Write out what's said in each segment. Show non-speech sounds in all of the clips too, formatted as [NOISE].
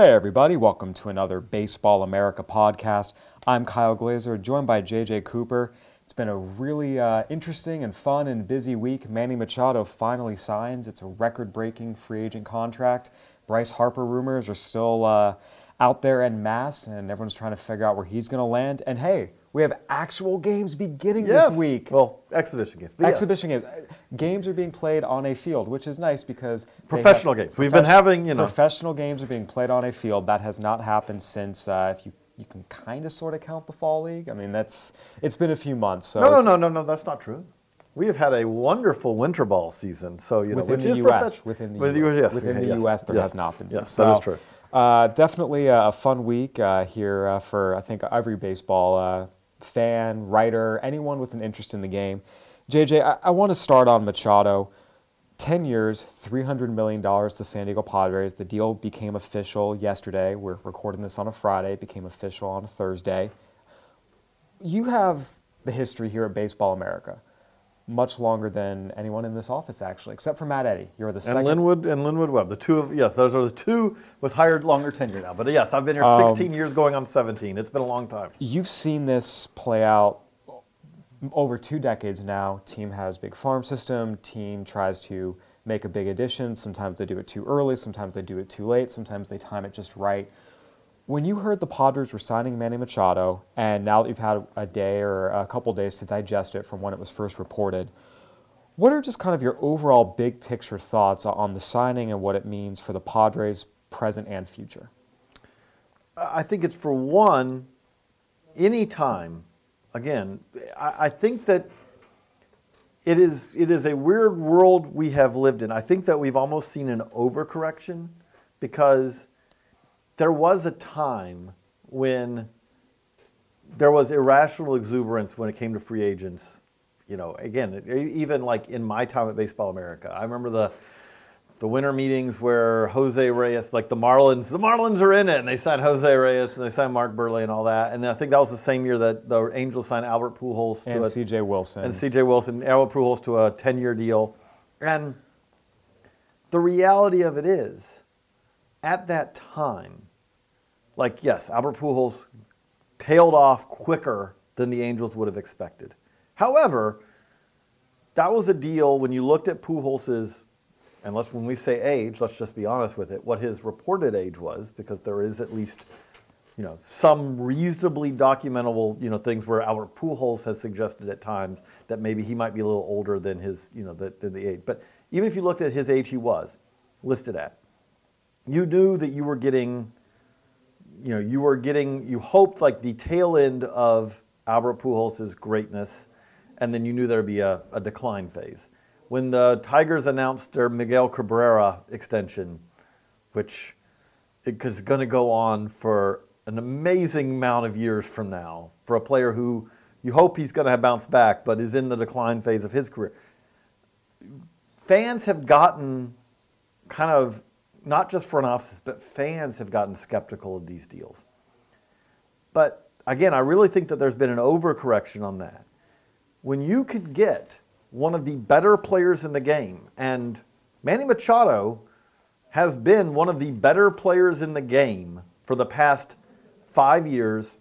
Hey, everybody, welcome to another Baseball America podcast. I'm Kyle Glaser, joined by JJ Cooper. It's been a really uh, interesting and fun and busy week. Manny Machado finally signs. It's a record breaking free agent contract. Bryce Harper rumors are still uh, out there en masse, and everyone's trying to figure out where he's going to land. And hey, we have actual games beginning Yes. this week. Well, exhibition games. Exhibition games. Uh, Games are being played on a field, which is nice because Professional games. We've been having, you know- professional games are being played on a field. That has not happened since uh, if you you can kind of sort of count the fall league. I mean, that's it's been a few months. So No, no, no, no, no. That's not true. We have had a wonderful winter ball season. So you know, Within the U.S. Within the with U.S. yes, within yeah, the U.S. there yes, has not been. Yes, so, that is true. Uh, definitely a, a fun week uh, here uh, for I think every baseball uh, fan, writer, anyone with an interest in the game. JJ, I, I want to start on Machado. 10 years, $300 million to San Diego Padres. The deal became official yesterday. We're recording this on a Friday. It became official on a Thursday. You have the history here at Baseball America, much longer than anyone in this office, actually, except for Matt Eddy. You're the And second. Linwood and Linwood Webb, the two of yes, those are the two with higher, longer tenure now. But yes, I've been here Um, 16 years, going on 17. It's been a long time. You've seen this play out over two decades now. Team has big farm system. Team tries to make a big addition. Sometimes they do it too early. Sometimes they do it too late. Sometimes they time it just right. When you heard the Padres were signing Manny Machado, and now that you've had a day or a couple days to digest it from when it was first reported, what are just kind of your overall big picture thoughts on the signing and what it means for the Padres present and future? I think it's for one, any time. Again, I, think that it is it is a weird world we have lived in. I think that we've almost seen an overcorrection because there was a time when there was irrational exuberance when it came to free agents. You know, again, even like in my time at Baseball America, I remember the the winter meetings where Jose Reyes, like the Marlins, the Marlins are in it, and they signed Jose Reyes and they signed Mark Buehrle and all that. And I think that was the same year that the Angels signed Albert Pujols to And C.J. Wilson. and C.J. Wilson, Albert Pujols to a 10-year deal. And the reality of it is, at that time, like yes, Albert Pujols tailed off quicker than the Angels would have expected. However, that was a deal when you looked at Pujols's, and let's when we say age, let's just be honest with it, what his reported age was, because there is at least, you know, some reasonably documentable, you know, things where Albert Pujols has suggested at times that maybe he might be a little older than his, you know, the, than the age. But even if you looked at his age he was listed at, you knew that you were getting you know, you were getting, you hoped like the tail end of Albert Pujols' greatness, and then you knew there'd be a, a decline phase. When the Tigers announced their Miguel Cabrera extension, which is going to go on for an amazing amount of years from now, for a player who you hope he's going to have bounced back, but is in the decline phase of his career. Fans have gotten kind of not just front offices, but fans have gotten skeptical of these deals. But again, I really think that there's been an overcorrection on that. When you could get one of the better players in the game, and Manny Machado has been one of the better players in the game for the past five years.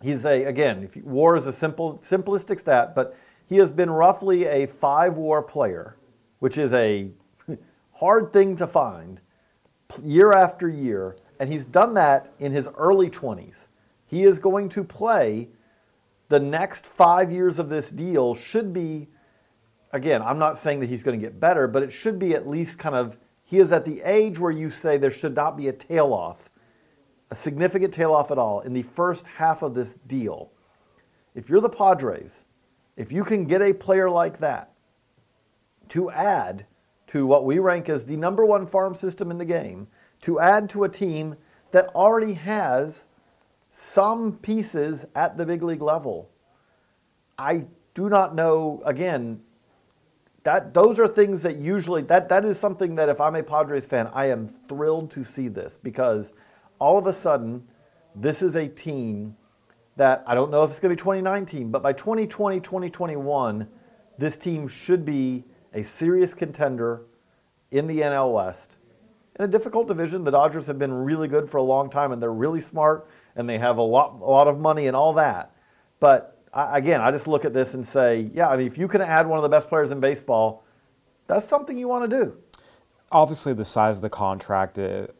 He's a again, you, WAR is a simple simplistic stat, but he has been roughly a five war player, which is a [LAUGHS] hard thing to find year after year. And he's done that in his early 20s. He is going to play the next five years of this deal, should be, again, I'm not saying that he's going to get better, but it should be at least kind of, he is at the age where you say there should not be a tail off, a significant tail off at all in the first half of this deal. If you're the Padres, if you can get a player like that to add to what we rank as the number one farm system in the game, to add to a team that already has some pieces at the big league level, I do not know. Again, that those are things that usually that that is something that if I'm a Padres fan, I am thrilled to see this because all of a sudden, this is a team that I don't know if it's going to be 2019, but by 2020, 2021, this team should be a serious contender in the NL West. In a difficult division, the Dodgers have been really good for a long time, and they're really smart, and they have a lot, a lot of money and all that. But I, again, I just look at this and say, yeah, I mean, if you can add one of the best players in baseball, that's something you want to do. Obviously, the size of the contract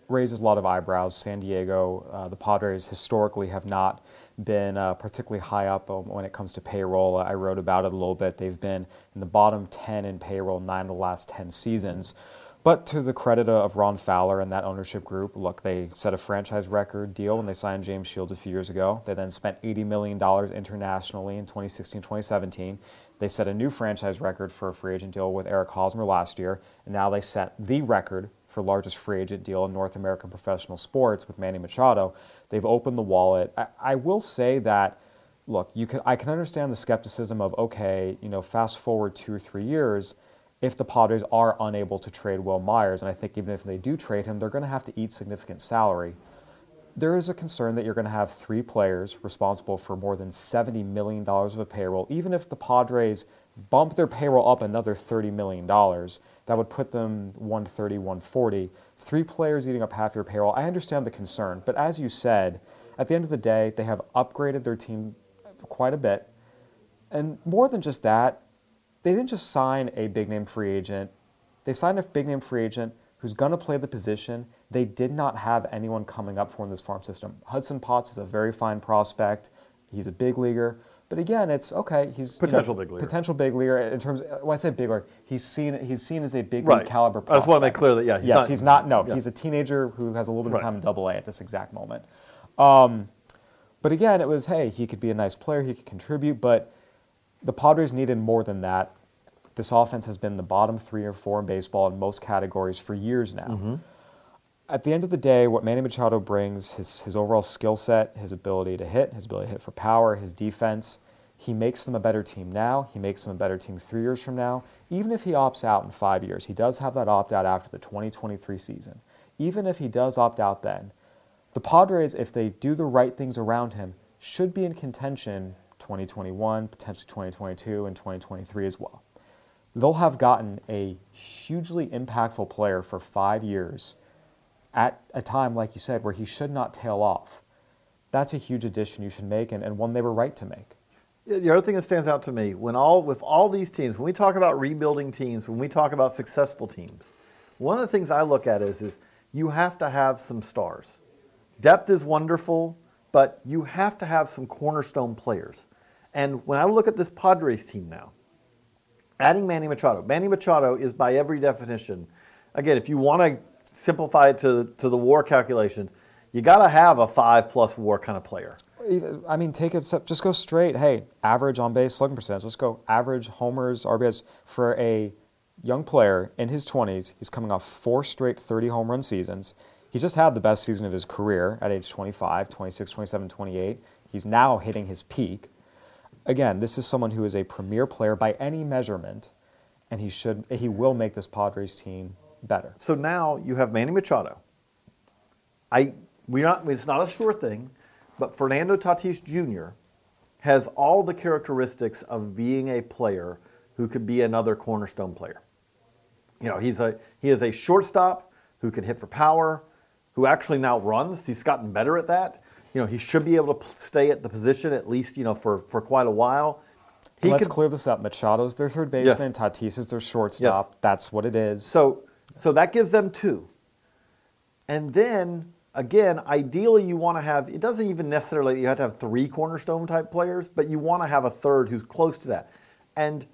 raises a lot of eyebrows. San Diego, uh, the Padres historically have not been uh, particularly high up um, when it comes to payroll. I wrote about it a little bit. They've been in the bottom 10 in payroll nine of the last 10 seasons. But to the credit of Ron Fowler and that ownership group, look, they set a franchise record deal when they signed James Shields a few years ago. They then spent $80 million internationally in 2016 2017. They set a new franchise record for a free agent deal with Eric Hosmer last year, and now they set the record for largest free agent deal in North American professional sports with Manny Machado. They've opened the wallet. I, I will say that, look, you can I can understand the skepticism of okay, you know, fast forward two or three years, if the Padres are unable to trade Wil Myers, and I think even if they do trade him, they're going to have to eat significant salary there is a concern that you're going to have three players responsible for more than $70 million of a payroll. Even if the Padres bump their payroll up another $30 million, that would put them 130, 140. Three players eating up half your payroll. I understand the concern, but as you said, at the end of the day, they have upgraded their team quite a bit. And more than just that, they didn't just sign a big name free agent, they signed a big name free agent who's going to play the position. They did not have anyone coming up for in this farm system. Hudson Potts is a very fine prospect. He's a big leaguer. But again, it's okay. He's you know, Potential big leaguer. Potential big leaguer in terms. Of, When I say big leaguer, he's seen he's seen as a big Right. league caliber. I just wanna make clear that, yeah, he's yes, not- he's not. No, yeah. he's a teenager who has a little bit of Right. time in Double A at this exact moment. Um, but again, it was hey, he could be a nice player. He could contribute, but the Padres needed more than that. This offense has been the bottom three or four in baseball in most categories for years now. Mm-hmm. At the end of the day, what Manny Machado brings, his, his overall skill set, his ability to hit, his ability to hit for power, his defense, he makes them a better team now. He makes them a better team three years from now. Even if he opts out in five years, he does have that opt out after the 2023 season. Even if he does opt out then, the Padres, if they do the right things around him, should be in contention 2021, potentially 2022, and 2023 as well. They'll have gotten a hugely impactful player for five years at a time, like you said, where he should not tail off. That's a huge addition you should make and, and one they were right to make. The other thing that stands out to me when all with all these teams, when we talk about rebuilding teams, when we talk about successful teams, one of the things I look at is is you have to have some stars. Depth is wonderful, but you have to have some cornerstone players. And when I look at this Padres team now, adding Manny Machado, Manny Machado is by every definition, again, if you want to simplify it to, to the war calculations, you got to have a five plus war kind of player. Even- I mean, take it. a step- Just go straight. Hey, average on base slugging percentage. Let's go average homers, RBIs for a young player in his 20s. He's coming off four straight 30 home run seasons. He just had the best season of his career at age 25, 26, 27, 28. He's now hitting his peak. Again, this is someone who is a premier player by any measurement, and he should he will make this Padres team better. So now you have Manny Machado. I we not it's not a sure thing, but Fernando Tatis Jr. has all the characteristics of being a player who could be another cornerstone player. You know, he's a he is a shortstop who can hit for power, who actually now runs. He's gotten better at that. You know, he should be able to stay at the position at least, you know, for, for quite a while. He Let's could- clear this up. Machado's their third baseman. Tatis is their shortstop. That's what it is. So, so that gives them two. And then again, ideally, you want to have. It doesn't even necessarily you have to have three cornerstone type players, but you want to have a third who's close to that. And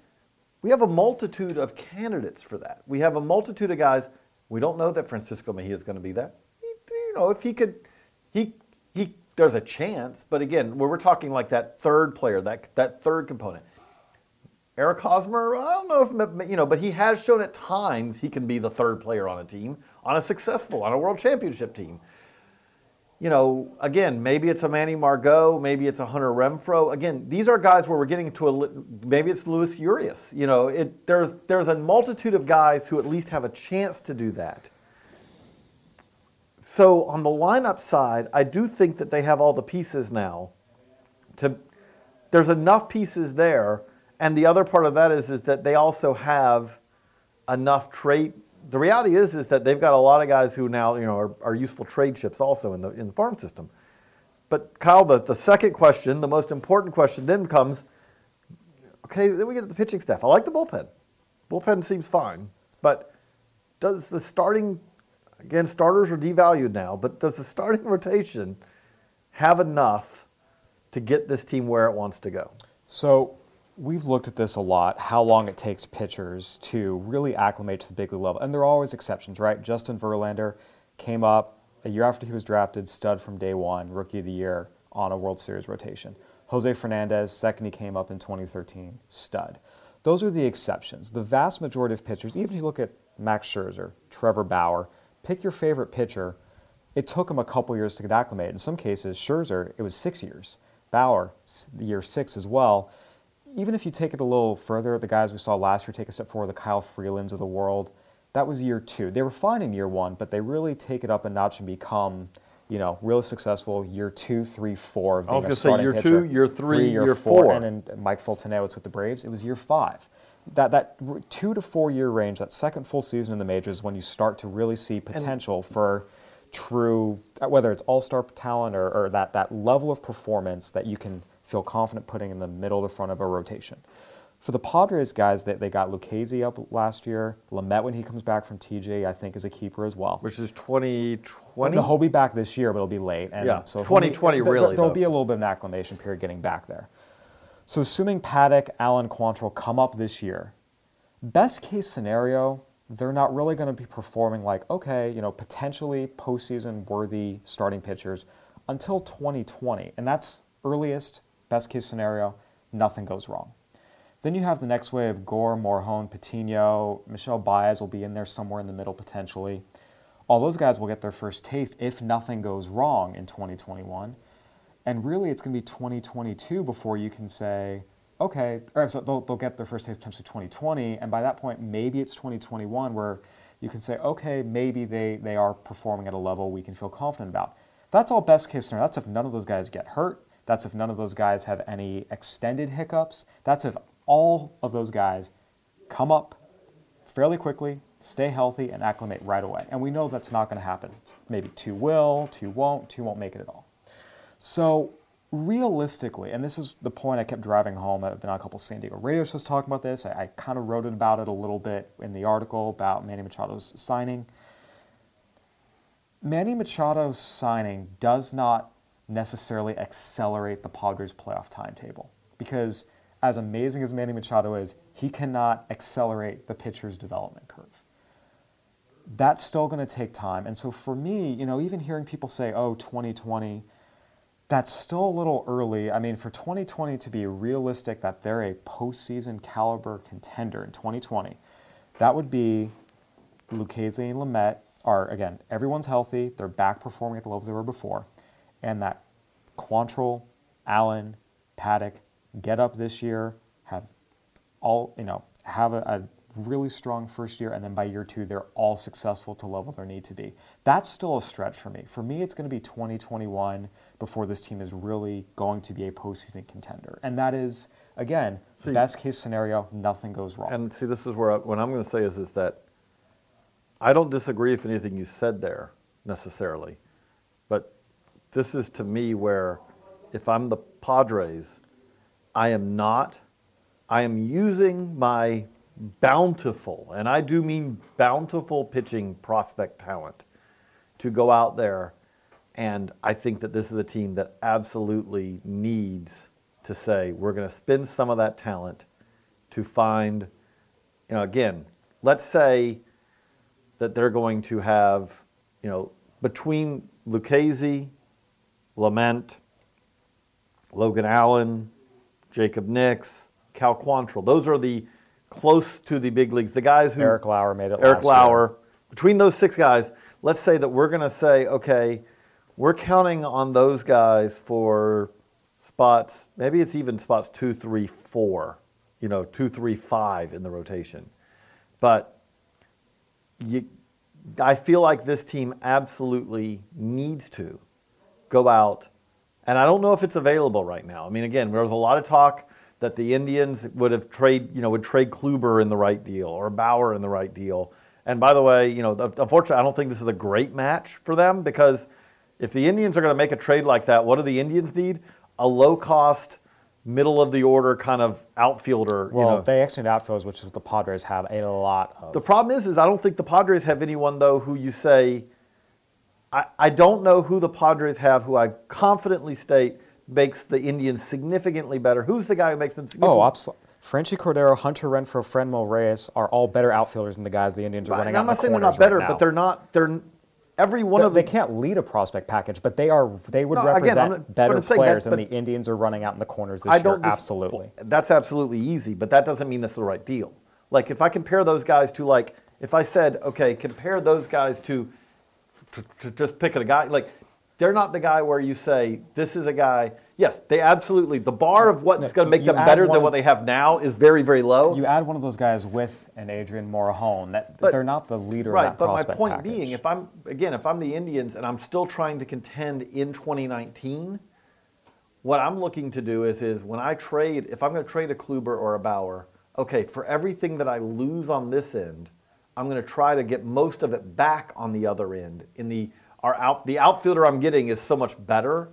we have a multitude of candidates for that. We have a multitude of guys. We don't know that Francisco Mejia is going to be that. You know, if he could, he he. There's a chance, but again, we're talking like that third player, that that third component. Eric Hosmer, I don't know if you know, but he has shown at times he can be the third player on a team, on a successful, on a world championship team. You know, again, maybe it's a Manny Margot, maybe it's a Hunter Renfroe. Again, these are guys where we're getting to a maybe it's Luis Urias. You know, it there's there's a multitude of guys who at least have a chance to do that. So on the lineup side, I do think that they have all the pieces now to there's enough pieces there, and the other part of that is is that they also have enough trade. The reality is is that they've got a lot of guys who now you know are, are useful trade chips also in the in the farm system. But Kyle, the, the second question, the most important question then comes. Okay, then we get to the pitching staff. I like the bullpen. Bullpen seems fine, but does the starting again starters are devalued now, but does the starting [LAUGHS] rotation have enough to get this team where it wants to go? So we've looked at this a lot, how long it takes pitchers to really acclimate to the big league level. And there are always exceptions, right? Justin Verlander came up a year after he was drafted, stud from day one, rookie of the year on a World Series rotation. Jose Fernandez, second he came up in 2013, stud. Those are the exceptions. The vast majority of pitchers, even if you look at Max Scherzer, Trevor Bauer, pick your favorite pitcher, it took him a couple years to get acclimated. In some cases, Scherzer, it was six years. Bauer, year six as well. Even if you take it a little further, the guys we saw last year take a step forward, the Kyle Freelands of the world, that was year two. They were fine in year one, but they really take it up a notch and become, you know, really successful year two, three, four. Of I was being a gonna say year pitcher. two, year three, year four. four. And then Mike Foltynewicz with the Braves, it was year five. That that two to four year range, that second full season in the majors, when you start to really see potential for true, whether it's all star talent or, or that that level of performance that you can feel confident putting in the middle to front of a rotation. For the Padres guys, that they, got Lucchesi up last year. Lamet when he comes back from TJ, I think is a keeper as well. Which is 2020. He'll be back this year, but it'll be late. And Yeah, so he'll be- 2020 there- there- really, There'll though. be a little bit of an acclimation period getting back there. So assuming Paddock, Allen, Quantrill come up this year, best case scenario, they're not really going to be performing like okay, you know, potentially postseason worthy starting pitchers until 2020, and that's earliest best case scenario. Nothing goes wrong. Then you have the next wave: Gore, Morejon, Patino, Michel Baez will be in there somewhere in the middle potentially. All those guys will get their first taste if nothing goes wrong in 2021. And really, it's going to be 2022 before you can say, okay, or so they'll, they'll get their first taste potentially 2020. And by that point, maybe it's 2021 where you can say, okay, maybe they, they are performing at a level we can feel confident about. That's all best case scenario. That's if none of those guys get hurt. That's if none of those guys have any extended hiccups. That's if all of those guys come up fairly quickly, stay healthy, and acclimate right away. And we know that's not going to happen. Maybe two will, two won't, two won't make it at all. So realistically, and this is the point I kept driving home. I've been on a couple San Diego radio shows talking about this. I, I kind of wrote about it a little bit in the article about Manny Machado's signing. Manny Machado's signing does not necessarily accelerate the Padres' playoff timetable because, as amazing as Manny Machado is, he cannot accelerate the pitcher's development curve. That's still going to take time. And so, for me, you know, even hearing people say, oh, 2020, that's still a little early. I mean, for 2020 to be realistic that they're a postseason caliber contender in 2020, that would be Lucchesi and Lamet are, again, everyone's healthy. They're back performing at the levels they were before. And that Quantrill, Allen, Paddock get up this year, have all, you know, have a, a really strong first year, and then by year two, they're all successful to level they need to be. That's still a stretch for me. For me, it's going to be 2021 before this team is really going to be a postseason contender. And that is, again, See- best case scenario, nothing goes wrong. And see, this is where I, what I'm going to say is is that I don't disagree with anything you said there necessarily, but this is to me where if I'm the Padres, I am not, I am using my bountiful, and I do mean bountiful pitching prospect talent, to go out there. And I think that this is a team that absolutely needs to say, we're going to spend some of that talent to find, you know, again, let's say that they're going to have, you know, between Lucchesi, Lamet, Logan Allen, Jacob Nix, Cal Quantrill. Those are the close to the big leagues. The guys who Eric Lauer made it Eric Lauer. year. Between those six guys, let's say that we're going to say, okay, we're counting on those guys for spots. Maybe it's even spots two, three, four. You know, two, three, five in the rotation. But you, I feel like this team absolutely needs to go out, and I don't know if it's available right now. I mean, again, there was a lot of talk that the Indians would have trade, you know, would trade Kluber in the right deal or Bauer in the right deal. And by the way, you know, unfortunately, I don't think this is a great match for them because if the Indians are going to make a trade like that, what do the Indians need? A low cost, middle of the order kind of outfielder. Well, you know. they actually need outfielders, which is what the Padres have a lot of. The problem is, is I don't think the Padres have anyone though who you say. I, I don't know who the Padres have who I confidently state makes the Indians significantly better. Who's the guy who makes them significantly? oh, absolutely. Franchy Cordero, Hunter Renfroe, Franmil Reyes are all better outfielders than the guys the Indians are running And out I'm not saying they're not better, right but they're not. They're every one They- of them. they can't lead a prospect package, but they are they would No, again, represent not- better I'm players than the Indians are running out in the corners this I year. don't dis- absolutely. That's absolutely easy, but that doesn't mean that's the right deal. Like if I compare those guys to like if I said, okay, compare those guys to to, to just pick a guy like they're not the guy where you say this is a guy. Yes, they absolutely the bar of what's No, going to make them better one- than what they have now is very very low. You add one of those guys with an Adrian Morejon, that But- they're not the leader right, but my point package. being, if I'm again, if I'm the Indians and I'm still trying to contend in 2019, what I'm looking to do is is when I trade, if I'm going to trade a Kluber or a Bauer, okay, for everything that I lose on this end, I'm going to try to get most of it back on the other end. In the our out the outfielder I'm getting is so much better.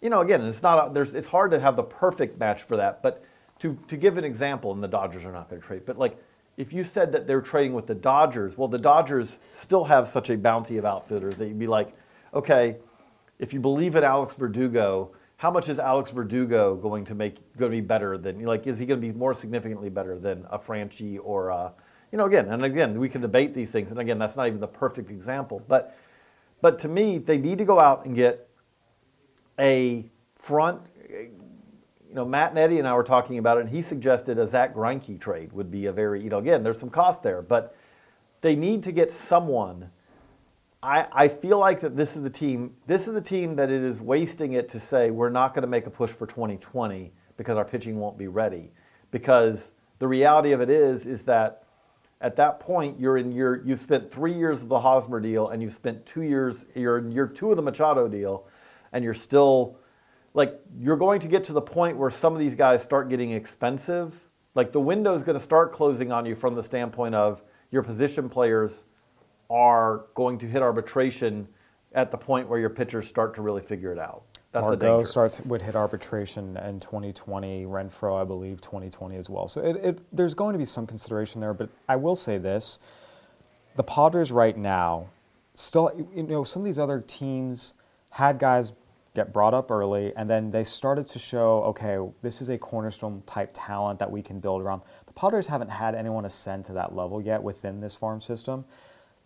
You know, again, it's not a, there's it's hard to have the perfect match for that, but to to give an example, and the Dodgers are not going to trade, but like if you said that they're trading with the Dodgers, well, the Dodgers still have such a bounty of outfielders that you'd be like, okay, if you believe in Alex Verdugo, how much is Alex Verdugo going to make going to be better than like is he going to be more significantly better than a Franchy or a, you know again and again we can debate these things and again that's not even the perfect example but but to me they need to go out and get a front you know Matt and Eddie and I were talking about it and he suggested a Zack Greinke trade would be a very you know again there's some cost there but they need to get someone I, I feel like that this is the team. This is the team that it is wasting it to say we're not going to make a push for 2020 because our pitching won't be ready. Because the reality of it is, is that at that point you're in your you've spent three years of the Hosmer deal and you've spent two years you're in year two of the Machado deal, and you're still like you're going to get to the point where some of these guys start getting expensive. Like the window is going to start closing on you from the standpoint of your position players are going to hit arbitration at the point where your pitchers start to really figure it out. That's the Margot starts would hit arbitration in 2020. Renfroe, I believe, 2020 as well. So it, it, there's going to be some consideration there. But I will say this: the Padres right now, still, you know, some of these other teams had guys get brought up early, and then they started to show, okay, this is a cornerstone type talent that we can build around. The Padres haven't had anyone ascend to that level yet within this farm system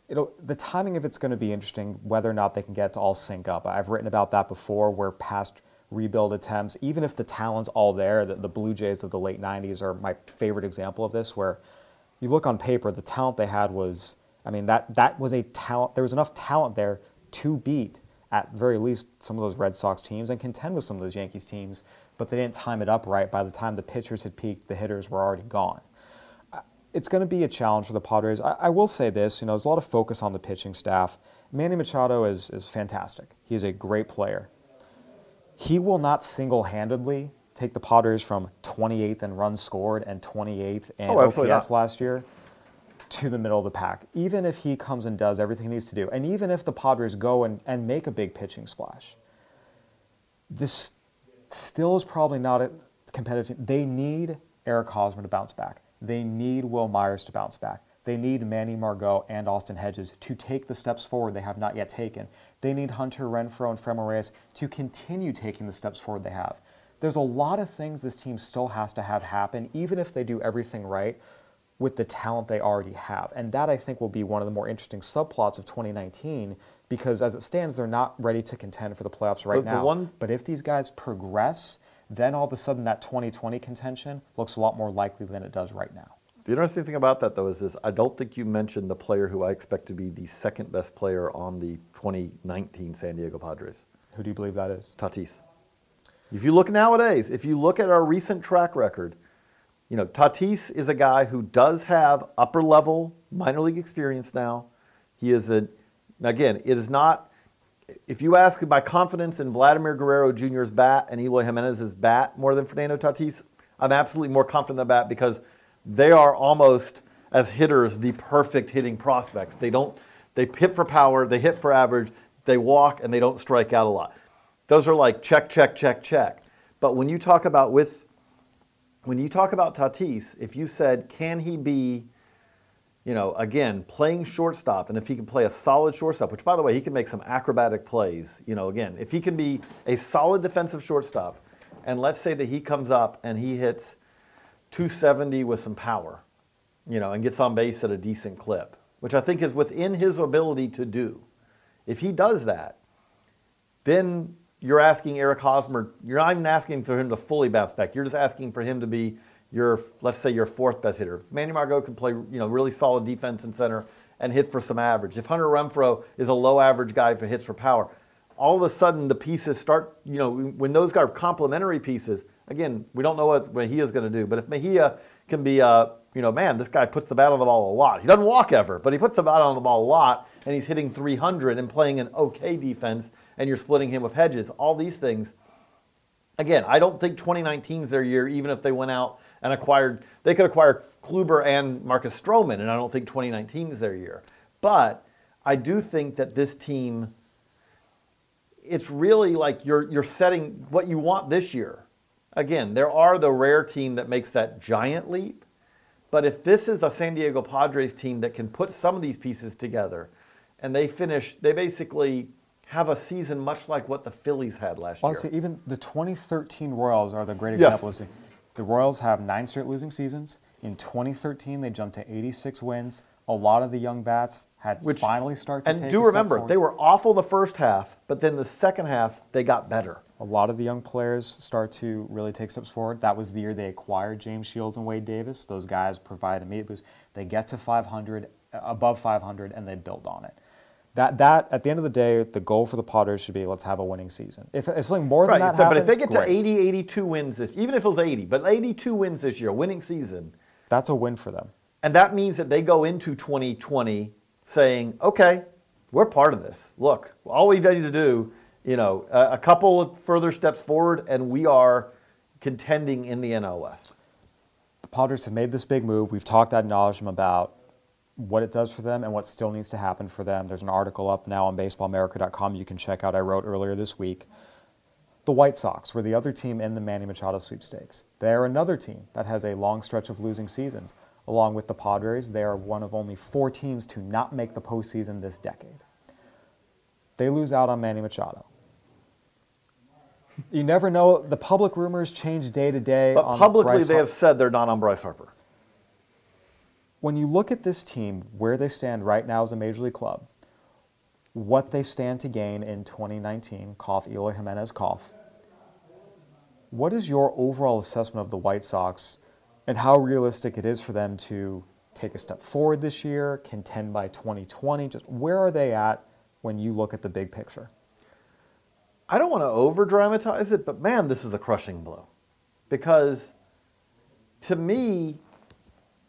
it'll the timing of it's going to be interesting whether or not they can get to all sync up. I've written about that before where past rebuild attempts, even if the talent's all there, the, the Blue Jays of the late 90s are my favorite example of this where you look on paper, the talent they had was I mean that that was a talent there was enough talent there to beat at very least some of those Red Sox teams and contend with some of those Yankees teams, but they didn't time it up right. By the time the pitchers had peaked, the hitters were already gone it's going to be a challenge for the Padres. I, I, will say this, you know, there's a lot of focus on the pitching staff. Manny Machado is, is fantastic. He is a great player. He will not single-handedly take the Padres from 28th in runs scored and 28th in Oh, OPS not. last year to the middle of the pack. Even if he comes and does everything he needs to do, and even if the Padres go and, and make a big pitching splash, this still is probably not a competitive. team. They need Eric Hosmer to bounce back. They need Wil Myers to bounce back. They need Manny Margot and Austin Hedges to take the steps forward they have not yet taken. They need Hunter Renfroe and Franmil Reyes to continue taking the steps forward they have. There's a lot of things this team still has to have happen, even if they do everything right with the talent they already have. And that I think will be one of the more interesting subplots of 2019 because as it stands, they're not ready to contend for the playoffs right But now. one- but if these guys progress, then all of a sudden that 2020 contention looks a lot more likely than it does right now. The interesting thing about that, though, is this I don't think you mentioned the player who I expect to be the second best player on the 2019 San Diego Padres, Who do you believe that is? Tatis. If you look nowadays, if you look at our recent track record, you know, Tatis is a guy who does have upper level minor league experience now. He is a, again, it is not, if you ask my confidence in Vladimir Guerrero Jr.'s bat and Eloy Jimenez's bat more than Fernando Tatis, I'm absolutely more confident in the bat because they are almost, as hitters, the perfect hitting prospects. They don't, they hit for power, they hit for average, they walk, and they don't strike out a lot. Those are like check, check, check, check. But when you talk about with when you talk about Tatis, if you said, can he be, you know, again, playing shortstop, and if he can play a solid shortstop, which by the way, he can make some acrobatic plays, you know, again, if he can be a solid defensive shortstop, and let's say that he comes up and he hits 270 with some power, you know, and gets on base at a decent clip, which I think is within his ability to do. If he does that, then you're asking Eric Hosmer, you're not even asking for him to fully bounce back. You're just asking for him to be your, let's say, your fourth best hitter. If Manny Margot can play, you know, really solid defense and center and hit for some average. If Hunter Renfroe is a low average guy for hits for power, all of a sudden the pieces start, you know, when those guys are complementary pieces, again, we don't know what Mejia is going to do, but if Mejia can be, uh, you know, man, this guy puts the bat on the ball a lot. He doesn't walk ever, but he puts the bat on the ball a lot, and he's hitting 300 and playing an okay defense, and you're splitting him with Hedges. All these things. Again, I don't think 2019 is their year, even if they went out and acquired, they could acquire Kluber and Marcus Stroman, and I don't think 2019 is their year. But I do think that this team, it's really like you're, you're setting what you want this year. Again, there are the rare team that makes that giant leap. But if this is a San Diego Padres team that can put some of these pieces together and they finish, they basically have a season much like what the Phillies had last Honestly, year. even the 2013 Royals are the great Yes. example. The Royals have nine straight losing seasons. In 2013, they jumped to 86 wins. A lot of the young bats had Which- finally started to And do remember, they were awful the first half, but then the second half, they got better. a lot of the young players start to really take steps forward. That was the year they acquired James Shields and Wade Davis. Those guys provide immediate boost. They get to 500, uh, above 500, and they build on it. That, that at the end of the day, the goal for the Padres should be let's have a winning season. If, if something more Right, than that but happens, if they get great. to 80, 82 wins this, even if it was 80, but 82 wins this year, winning season, that's a win for them. And that means that they go into 2020 saying, okay, we're part of this. Look, all we need to do, you know, a, a couple of further steps forward, and we are contending in the NL West. the Padres have made this big move. We've talked ad nauseum about what it does for them and what still needs to happen for them. There's an article up now on baseballamerica.com you can check out. I wrote earlier this week. The White Sox were the other team in the Manny Machado sweepstakes. They're another team that has a long stretch of losing seasons. Along with the Padres, they are one of only four teams to not make the postseason this decade. They lose out on Manny Machado. You never know. The public rumors change day to day. But publicly, Bryce they have said they're not on Bryce Harper. When you look at this team, where they stand right now as a major league club, what they stand to gain in 2019, cough Eloy Jimenez cough. What is your overall assessment of the White Sox and how realistic it is for them to take a step forward this year, contend by 2020? Just where are they at when you look at the big picture? I don't want to over dramatize it, but man, this is a crushing blow. Because to me,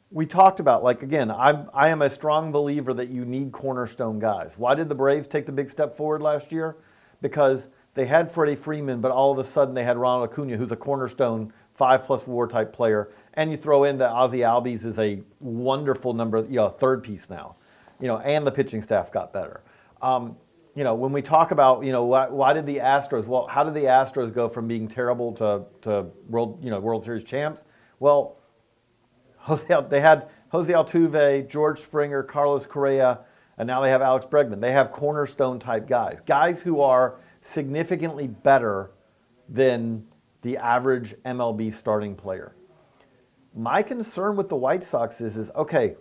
we talked about, like, again, I'm, I am a strong believer that you need cornerstone guys. Why did the Braves take the big step forward last year? Because they had Freddie Freeman, but all of a sudden they had Ronald Acuna, who's a cornerstone five plus war type player. And you throw in that Ozzie Albies is a wonderful number, you know, third piece now, you know, and the pitching staff got better. Um, you know, when we talk about, you know, why, why did the Astros, well, how did the Astros go from being terrible to, to world, you know, World Series champs? Well, Jose, they had Jose Altuve, George Springer, Carlos Correa, and now they have Alex Bregman. They have cornerstone type guys, guys who are significantly better than the average MLB starting player. My concern with the White Sox is, is okay,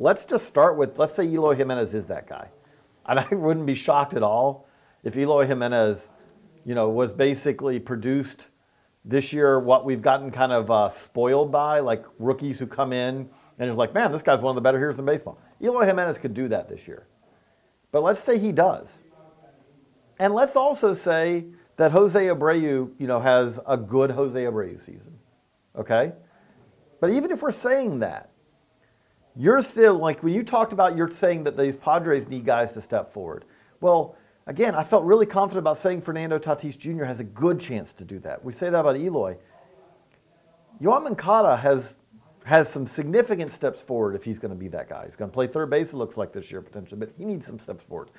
let's just start with, let's say Eloy Jimenez is that guy. And I wouldn't be shocked at all if Eloy Jimenez, you know, was basically produced this year what we've gotten kind of uh, spoiled by, like rookies who come in and it's like, man, this guy's one of the better hitters in baseball. Eloy Jimenez could do that this year. But let's say he does. And let's also say that Jose Abreu, you know, has a good Jose Abreu season. Okay? But even if we're saying that, you're still like when you talked about you're saying that these Padres need guys to step forward. Well, again, I felt really confident about saying Fernando Tatis Jr. has a good chance to do that. We say that about Eloy. Yoan Moncada has has some significant steps forward if he's going to be that guy. He's going to play third base, it looks like this year potentially, but he needs some steps forward.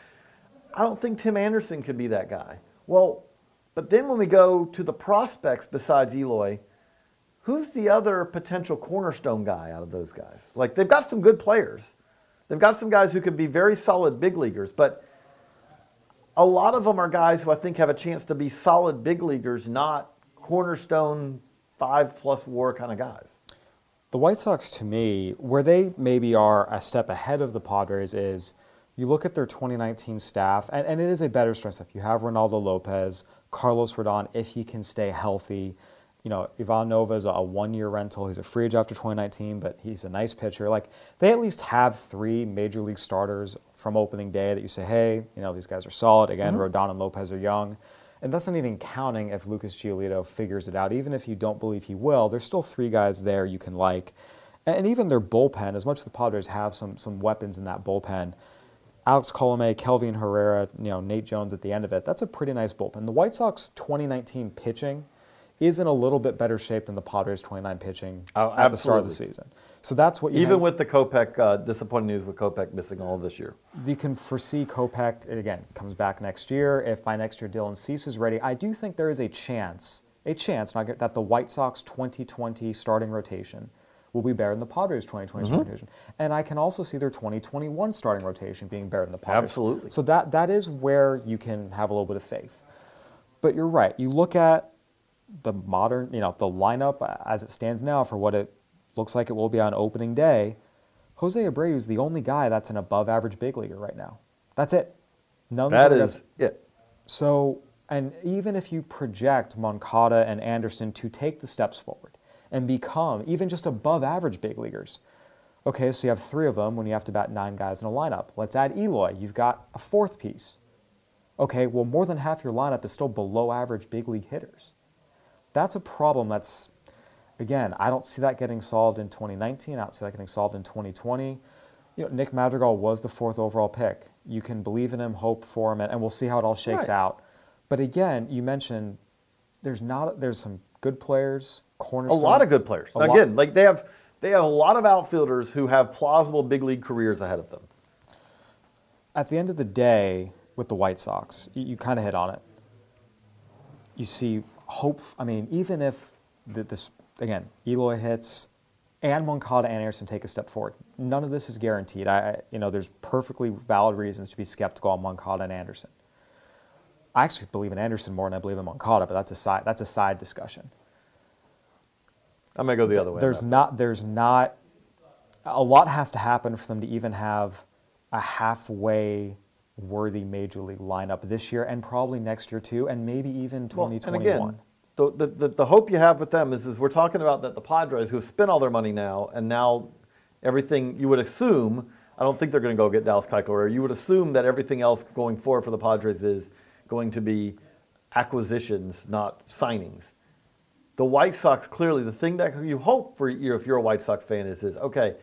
I don't think Tim Anderson could be that guy. Well, but then when we go to the prospects besides Eloy, who's the other potential cornerstone guy out of those guys? Like they've got some good players. They've got some guys who could be very solid big leaguers, but a lot of them are guys who I think have a chance to be solid big leaguers, not cornerstone five plus war kind of guys. The White Sox, to me, where they maybe are a step ahead of the Padres is you look at their 2019 staff, and, and it is a better strength staff. You have Reynaldo Lopez, Carlos Rodon, if he can stay healthy. You know, Ivan Nova is a one year rental. He's a free agent after 2019, but he's a nice pitcher. Like, they at least have three major league starters from opening day that you say, hey, you know, these guys are solid. Again, mm-hmm. Rodon and Lopez are young. And that's not even counting if Lucas Giolito figures it out. Even if you don't believe he will, there's still three guys there you can like. And even their bullpen, as much as the Padres have some, some weapons in that bullpen, Alex Colome, Kelvin Herrera, you know, Nate Jones at the end of it, that's a pretty nice bullpen. The White Sox 2019 pitching is in a little bit better shape than the Padres 29 pitching Oh, at the start of the season. So that's what you Even have- with the Kopech, uh, disappointing news with Kopech missing all of this year. you can foresee Kopech again comes back next year. If by next year Dylan Cease is ready, I do think there is a chance, a chance, get that the White Sox 2020 starting rotation will be better than the Padres 2020 Mm-hmm. starting rotation, and I can also see their 2021 starting rotation being better than the Padres. Absolutely. So that that is where you can have a little bit of faith. But you're right. You look at the modern, you know, the lineup as it stands now for what it looks like it will be on opening day. Jose Abreu is the only guy that's an above average big leaguer right now. That's it. None that is these That other is guys- it. so, and even if you project Moncada and Anderson to take the steps forward and become even just above average big leaguers, okay, so you have three of them when you have to bat nine guys in a lineup. Let's add Eloy. You've got a fourth piece. Okay, well, more than half your lineup is still below average big league hitters. That's a problem that's, again, I don't see that getting solved in 2019. I don't see that getting solved in 2020. You know, Nick Madrigal was the fourth overall pick. You can believe in him, hope for him, and, and we'll see how it all shakes Right. out. But again, you mentioned there's not there's some good players, cornerstone. A lot of good players. lot- Again, like they have they have a lot of outfielders who have plausible big league careers ahead of them. at the end of the day, with the White Sox, you, you kind of hit on it. You see hope. I mean, even if the, this again, Eloy hits, and Moncada and Anderson take a step forward, none of this is guaranteed. I, I- you know, there's perfectly valid reasons to be skeptical on Moncada and Anderson. I actually believe in Anderson more than I believe in Moncada, but that's a side that's a side discussion. I'm gonna go the other way. There's not there's not a lot has to happen for them to even have a halfway worthy major league lineup this year and probably next year too, and maybe even Well, 2021. And again, the, the, the, the hope you have with them is, is we're talking about that the Padres who have spent all their money now, and now everything you would assume. I don't think they're going to go get Dallas Keuchel, or you would assume that everything else going forward for the Padres is going to be acquisitions, not signings. The White Sox clearly the thing that you hope for you if you're a White Sox fan is is okay.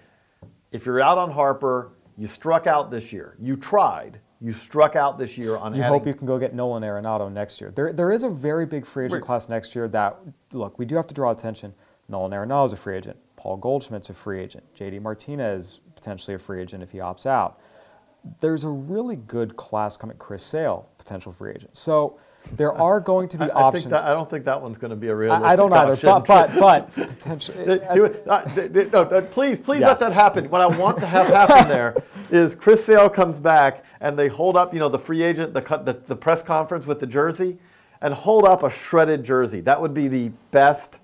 If you're out on Harper, you struck out this year. You tried. You struck out this year on you adding hope you can go get Nolan Arenado next year. There, there is a very big free agent class next year that, look, we do have to draw attention. Nolan Arenado is a free agent. Paul Goldschmidt's a free agent. JD Martinez potentially a free agent if he opts out. There's a really good class coming. Chris Sale, potential free agent. So There are going to be I, I options. think that, I don't think that one's going to be a realistic I, I don't either, option. but [LAUGHS] but but potentially. He would- th- th- no, no, please, please Yes. let that happen. What I want to have happen [LAUGHS] there is Chris Sale comes back and they hold up, you know, the free agent, the, cut- the the press conference with the jersey, and hold up a shredded jersey. That would be the best.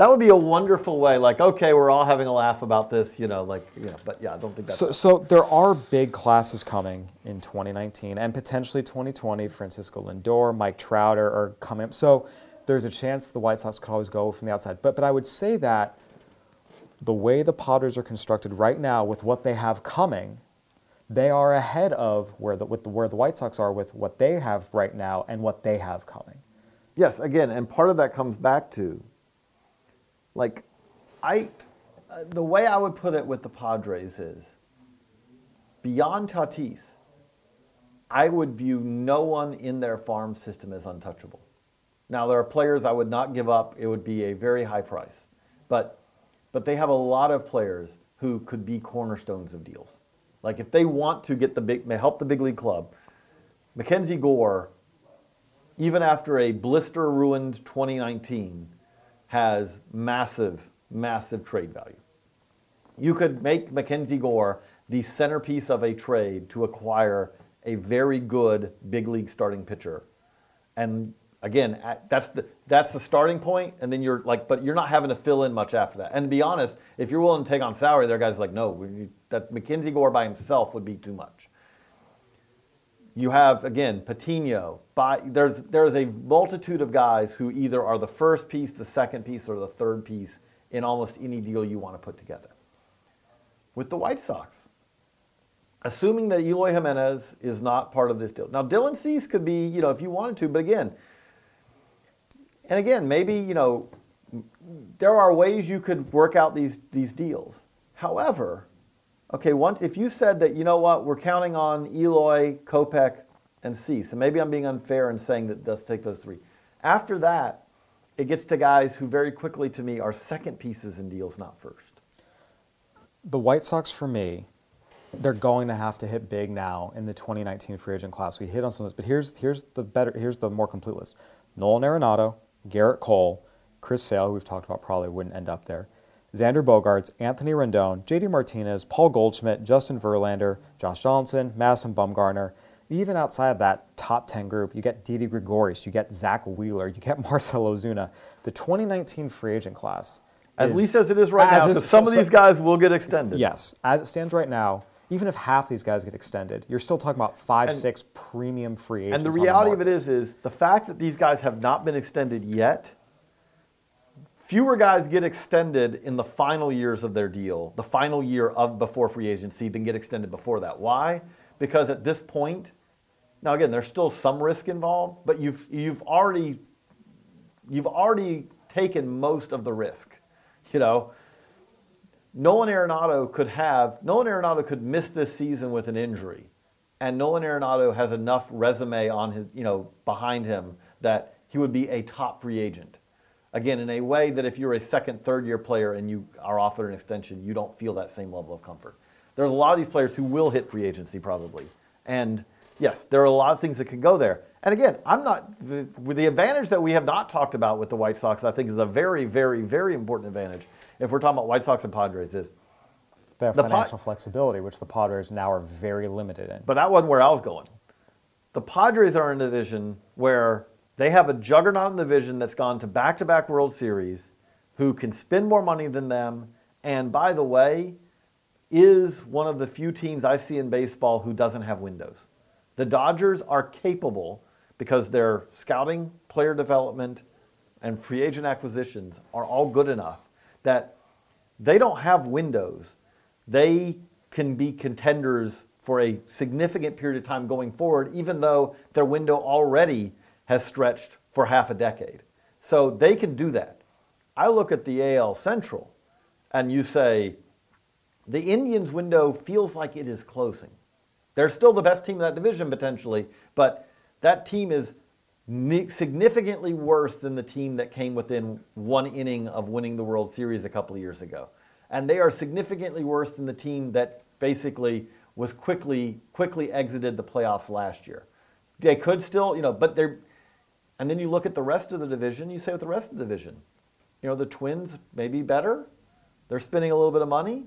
That would be a wonderful way. Like, okay, we're all having a laugh about this, you know, like, you know, but yeah, I don't think that's. So, so there are big classes coming in 2019 and potentially 2020. Francisco Lindor, Mike Trout are, are coming up. So there's a chance the White Sox could always go from the outside. But but I would say that the way the Padres are constructed right now, with what they have coming, they are ahead of where the with the, where the White Sox are with what they have right now and what they have coming. Yes, again, and part of that comes back to, like, I, uh, the way I would put it with the Padres is, beyond Tatis, I would view no one in their farm system as untouchable. Now there are players I would not give up; it would be a very high price, but, but they have a lot of players who could be cornerstones of deals. Like if they want to get the big, help the big league club, Mackenzie Gore even after a blister ruined 2019, has massive, massive trade value. You could make Mackenzie Gore the centerpiece of a trade to acquire a very good big league starting pitcher. And again, that's the, that's the starting point, and then you're like, but you're not having to fill in much after that. And to be honest, if you're willing to take on salary, there guys like, no, we that Mackenzie Gore by himself would be too much. You have again Patino. By, there's there's a multitude of guys who either are the first piece, the second piece, or the third piece in almost any deal you want to put together. With the White Sox, assuming that Eloy Jimenez is not part of this deal. Now Dylan Cease could be, you know, if you wanted to, but again, and again, maybe you know, there are ways you could work out these these deals. However, okay, once if you said that, you know what, we're counting on Eloy, Kopech, and Cease, and maybe I'm being unfair in saying that let's take those three. After that, it gets to guys who very quickly to me are second pieces in deals, not first. the White Sox, for me, they're going to have to hit big now in the 2019 free agent class. We hit on some of this, but here's here's the better here's the more complete list: Nolan Arenado, Gerrit Cole, Chris Sale, who we've talked about probably wouldn't end up there, Xander Bogaerts, Anthony Rendon, J.D. Martinez, Paul Goldschmidt, Justin Verlander, Josh Johnson, Madison Bumgarner. Even outside of that top 10 group, you get Didi Gregorius, you get Zack Wheeler, you get [LAUGHS] Marcel Ozuna. The 2019 free agent class. At is- least as it is right now, because some of these guys will get extended. Yes, as it stands right now, even if half these guys get extended, you're still talking about five, And- six premium free agents. And the reality of it is, is the fact that these guys have not been extended yet. Fewer guys get extended in the final years of their deal, the final year of before free agency, than get extended before that. Why? Because at this point, now again, there's still some risk involved, but you've you've already you've already taken most of the risk. You know, Nolan Arenado could have Nolan Arenado could miss this season with an injury, and Nolan Arenado has enough resume on his you know behind him that he would be a top free agent. Again, in a way that if you're a second, third year player and you are offered an extension, you don't feel that same level of comfort. There's a lot of these players who will hit free agency probably, and yes, there are a lot of things that can go there. And again, I'm not the, the advantage that we have not talked about with the White Sox. I think is a very, very, very important advantage if we're talking about White Sox and Padres is They have the financial flexibility, which the Padres now are very limited in. But that wasn't where I was going. The Padres are in a division where they have a juggernaut in the division that's gone to back to back World Series, who can spend more money than them, and by the way, is one of the few teams I see in baseball who doesn't have windows. The Dodgers are capable because their scouting, player development, and free agent acquisitions are all good enough that they don't have windows. They can be contenders for a significant period of time going forward, even though their window already has stretched for half a decade. So they can do that. I look at the AL Central and you say, the Indians' window feels like it is closing. They're still the best team in that division potentially, but that team is significantly worse than the team that came within one inning of winning the World Series a couple of years ago. And they are significantly worse than the team that basically was quickly quickly exited the playoffs last year. They could still, you know, but they're And then you look at the rest of the division, you say with the rest of the division, you know, the Twins may be better. They're spending a little bit of money.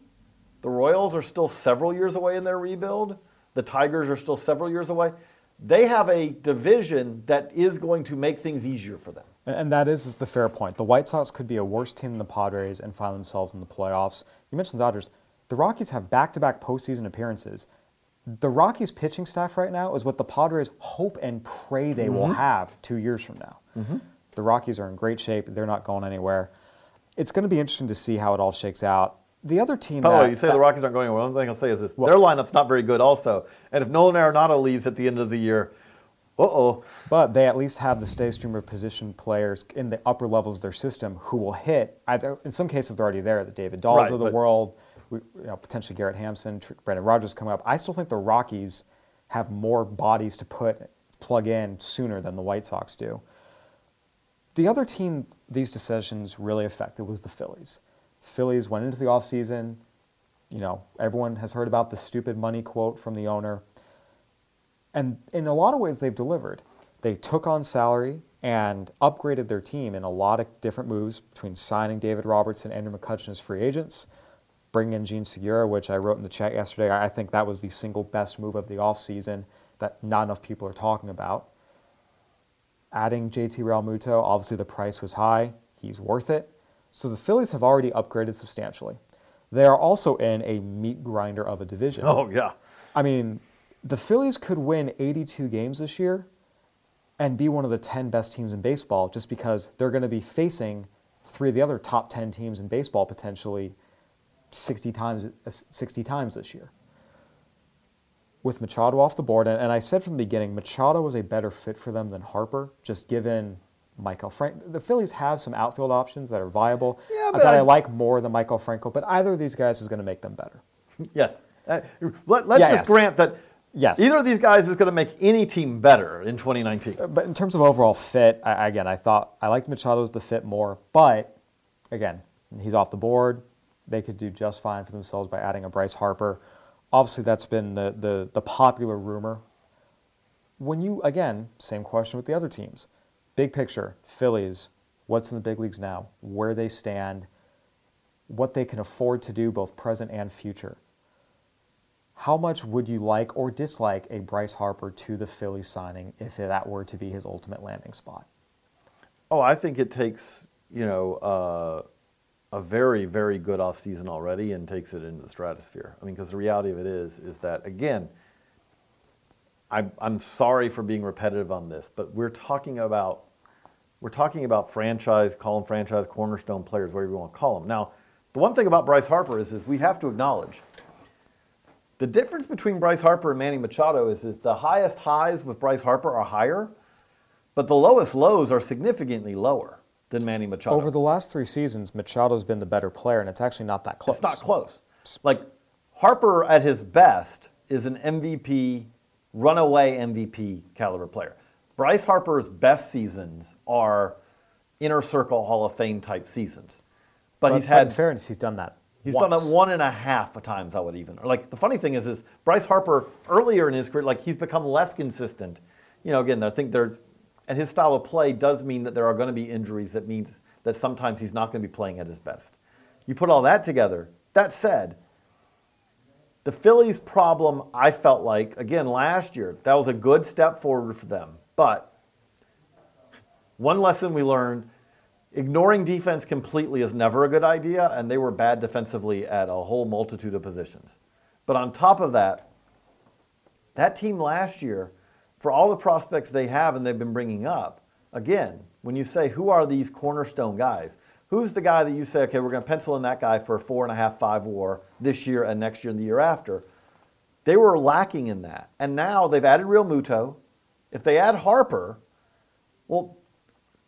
The Royals are still several years away in their rebuild. The Tigers are still several years away. They have a division that is going to make things easier for them. And- that is the fair point. The White Sox could be a worse team than the Padres and find themselves in the playoffs. You mentioned the Dodgers. The Rockies have back-to-back postseason appearances. The Rockies pitching staff right now is what the Padres hope and pray they will have two years from now. The Rockies are in great shape. They're not going anywhere. It's going to be interesting to see how it all shakes out. The other team. Oh, that, you say that- the Rockies aren't going anywhere. One thing I'll say is this: their lineup's not very good, also. And if Nolan Arenado leaves at the end of the year, uh oh. But they at least have the stay streamer position players in the upper levels of their system who will hit. Either in some cases they're already there. The David Dahls Right, of the world, we, you know, potentially Garrett Hampson, Brendan Rodgers coming up. I still think the Rockies have more bodies to put plug in sooner than the White Sox do. The other team these decisions really affected was the Phillies. Phillies went into the offseason. You know, everyone has heard about the stupid money quote from the owner. And in a lot of ways, they've delivered. They took on salary and upgraded their team in a lot of different moves between signing David Robertson and Andrew McCutchen as free agents, bringing in Jean Segura, which I wrote in the chat yesterday. I I think that was the single best move of the offseason that not enough people are talking about. Adding JT Realmuto, obviously the price was high. He's worth it. So the Phillies have already upgraded substantially. They are also in a meat grinder of a division. Oh yeah. I mean, the Phillies could win 82 games this year and be one of the 10 best teams in baseball just because they're going to be facing three of the other top 10 teams in baseball potentially 60 times, 60 times this year. With Machado off the board, and, and I said from the beginning, Machado was a better fit for them than Harper, just given Michael Frank. The Phillies have some outfield options that are viable Yeah, uh, but that I I- like more than Maikel Franco, but either of these guys is going to make them better. [LAUGHS] Yes. Uh, let, us Yeah, just yes. grant that Yes. either of these guys is going to make any team better in 2019. But in terms of overall fit, I, again, I thought I liked Machado's the fit more. But again, he's off the board. They could do just fine for themselves by adding a Bryce Harper. Obviously, that's been the, the, the popular rumor. When you, again, same question with the other teams. Big picture, Phillies, what's in the big leagues now, where they stand, what they can afford to do, both present and future. How much would you like or dislike a Bryce Harper to the Phillies signing if that were to be his ultimate landing spot? Oh, I think it takes, you know, uh, a very, very good offseason already and takes it into the stratosphere. I mean, because the reality of it is, is that, again, I'm, I'm sorry for being repetitive on this, but we're talking about we're talking about franchise, call them franchise, cornerstone players, whatever you want to call them. Now, the one thing about Bryce Harper is, is we have to acknowledge the difference between Bryce Harper and Manny Machado is, is the highest highs with Bryce Harper are higher, but the lowest lows are significantly lower than Manny Machado. Over the last three seasons, Machado's been the better player, and it's actually not that close. It's not close. Like Harper at his best is an MVP, runaway MVP caliber player. Bryce Harper's best seasons are inner circle Hall of Fame type seasons. But, But, he's had fairness, he's done that. He's once. done that one and a half times I would even. Or like the funny thing is, is Bryce Harper earlier in his career, like he's become less consistent. You know, again, I think there's, and his style of play does mean that there are going to be injuries. That means that sometimes he's not going to be playing at his best. You put all that together. That said, the Phillies' problem, I felt like, again, last year, that was a good step forward for them. But one lesson we learned ignoring defense completely is never a good idea, and they were bad defensively at a whole multitude of positions. But on top of that, that team last year, for all the prospects they have and they've been bringing up, again, when you say who are these cornerstone guys, who's the guy that you say, okay, we're going to pencil in that guy for a four and a half, five war this year and next year and the year after? They were lacking in that. And now they've added Realmuto. If they add Harper, well,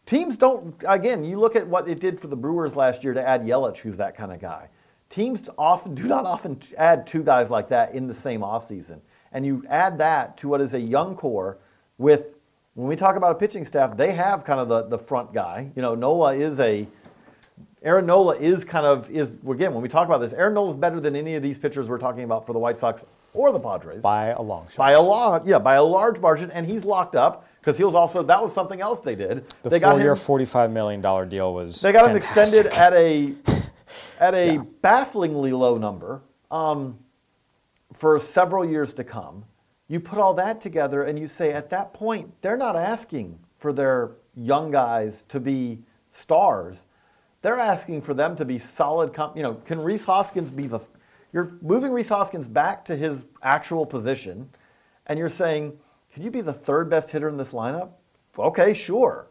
teams don't, again, you look at what it did for the Brewers last year to add Yelich, who's that kind of guy. Teams often do not often add two guys like that in the same offseason. And you add that to what is a young core with, when we talk about a pitching staff, they have kind of the, the front guy. You know, Nola is a, Aaron Nola is kind of, is again, when we talk about this, Aaron Nola is better than any of these pitchers we're talking about for the White Sox or the Padres by a long shot. by a lot, yeah, by a large margin, and he's locked up because he was also that was something else they did. The they four-year, him, forty-five million dollar deal was. They got him extended at a at a [LAUGHS] bafflingly low number um, for several years to come. You put all that together, and you say at that point they're not asking for their young guys to be stars. They're asking for them to be solid. Comp- you know, can Rhys Hoskins be the? You're moving Rhys Hoskins back to his actual position, and you're saying, can you be the third best hitter in this lineup? Okay, sure.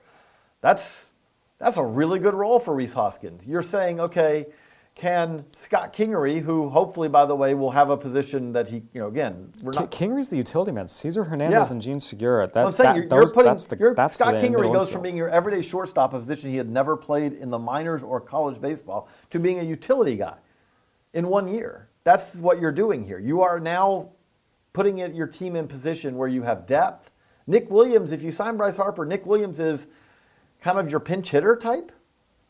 That's that's a really good role for Rhys Hoskins. You're saying, okay, can Scott Kingery, who hopefully, by the way, will have a position that he, you know, again, we're not. Kingery's the utility man. Cesar Hernandez Yeah. and Jean Segura. That, I'm saying that- you're, those- you're putting that's the, that's Scott the Kingery goes from being your everyday shortstop, a position he had never played in the minors or college baseball, to being a utility guy in one year. That's what you're doing here. You are now putting it, your team in position where you have depth. Nick Williams, if you sign Bryce Harper, Nick Williams is kind of your pinch hitter type,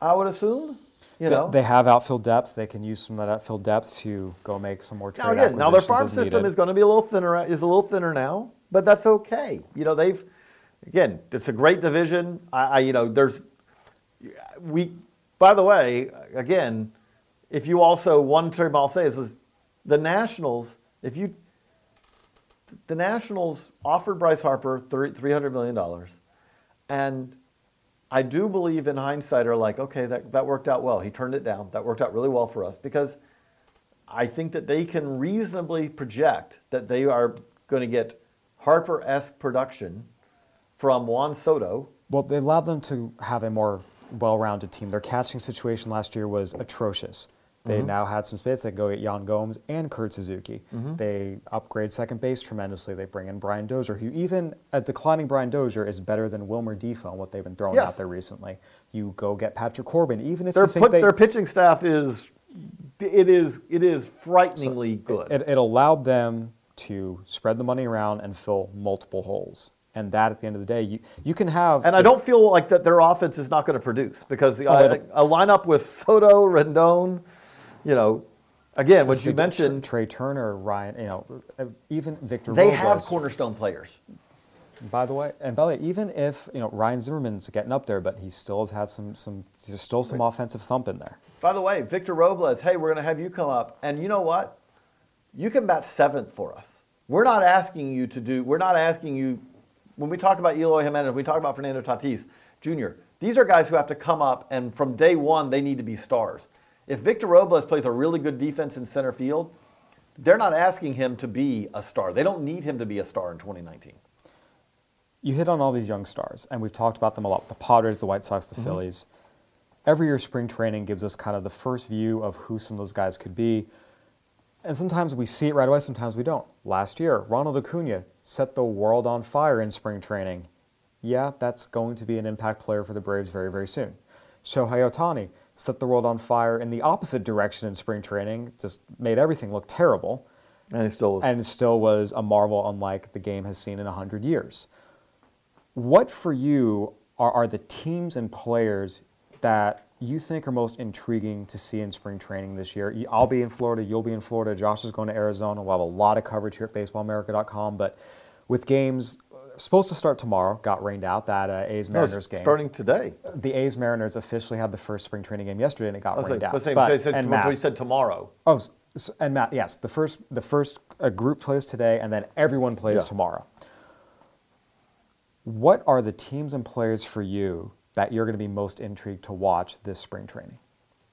I would assume. You They- know, They have outfield depth. They can use some of that outfield depth to go make some more trade now again, now their farm system needed. is going to be a little thinner. Is a little thinner now, but that's okay. You know, they've again, it's a great division. I, I you know, there's we. By the way, again, if you also one term I'll say is, is the Nationals. If you the Nationals offered Bryce Harper three hundred million dollars, and I do believe in hindsight are like, okay, that, that worked out well. He turned it down. That worked out really well for us because I think that they can reasonably project that they are going to get Harper-esque production from Juan Soto. Well, they allowed them to have a more well-rounded team. Their catching situation last year was atrocious. They Mm-hmm. now had some space. They go get Yan Gomes and Kurt Suzuki. Mm-hmm. They upgrade second base tremendously. They bring in Brian Dozier, who even a declining Brian Dozier is better than Wilmer Difo and what they've been throwing Yes. out there recently. You go get Patrick Corbin, even if Their, put, they, their pitching staff is it is it is frighteningly good. it, it allowed them to spread the money around and fill multiple holes. And that, at the end of the day, you, you can have. and I don't feel like that their offense is not going to produce because Oh, a, it'll- a lineup with Soto, Rendon, you know, again, what you mentioned, Trea Turner, Ryan, you know, even Victor. Robles. They Robles. have cornerstone players. By the way, and by the way, even if you know Ryan Zimmerman's getting up there, but he still has had some some there's still some offensive thump in there. By the way, Victor Robles, hey, we're going to have you come up, and you know what? You can bat seventh for us. We're not asking you to do. We're not asking you. When we talk about Eloy Jimenez, we talk about Fernando Tatis Jr. These are guys who have to come up, and from day one, they need to be stars. If Victor Robles plays a really good defense in center field, they're not asking him to be a star. They don't need him to be a star in 2019. You hit on all these young stars, and we've talked about them a lot. The Padres, the White Sox, the mm-hmm. Phillies. Every year, spring training gives us kind of the first view of who some of those guys could be. And sometimes we see it right away, sometimes we don't. Last year, Ronald Acuna set the world on fire in spring training. Yeah, that's going to be an impact player for the Braves very, very soon. Shohei Ohtani set the world on fire in the opposite direction in spring training, just made everything look terrible, And he still was. and it still was a marvel unlike the game has seen in 100 years. What for you are, are the teams and players that you think are most intriguing to see in spring training this year? I'll be in Florida, you'll be in Florida, Josh is going to Arizona. We'll have a lot of coverage here at baseballamerica.com. But with games supposed to start tomorrow, got rained out, that uh, A's No, Mariners game. starting today. The A's Mariners officially had the first spring training game yesterday and it got rained like, out. was saying, But- they said, and he said tomorrow. Oh, and Matt, yes, the first the first uh, group plays today, and then everyone plays Yeah. tomorrow. What are the teams and players for you that you're going to be most intrigued to watch this spring training?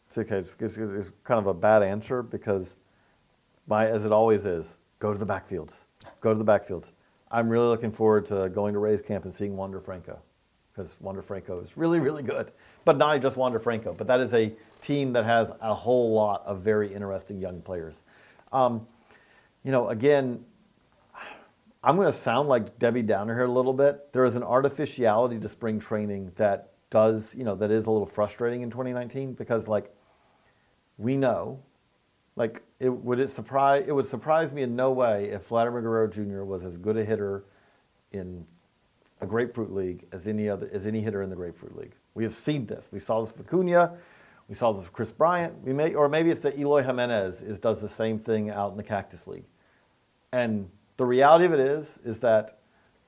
It's okay. It's, it's, it's kind of a bad answer because, my as it always is, go to the backfields. Go to the backfields. I'm really looking forward to going to Ray's camp and seeing Wander Franco because Wander Franco is really, really good. But not just Wander Franco, but that is a team that has a whole lot of very interesting young players. Um, you know, again, I'm going to sound like Debbie Downer here a little bit. There is an artificiality to spring training that does, you know, that is a little frustrating in 2019 because, like, we know, like, it would it surprise it would surprise me in no way if Vladimir Guerrero Jr. was as good a hitter in a Grapefruit League as any other as any hitter in the Grapefruit League. We have seen this. We saw this with Acuna. We saw this with Kris Bryant. We may, or maybe it's that Eloy Jimenez is, does the same thing out in the Cactus League. And the reality of it is, is that,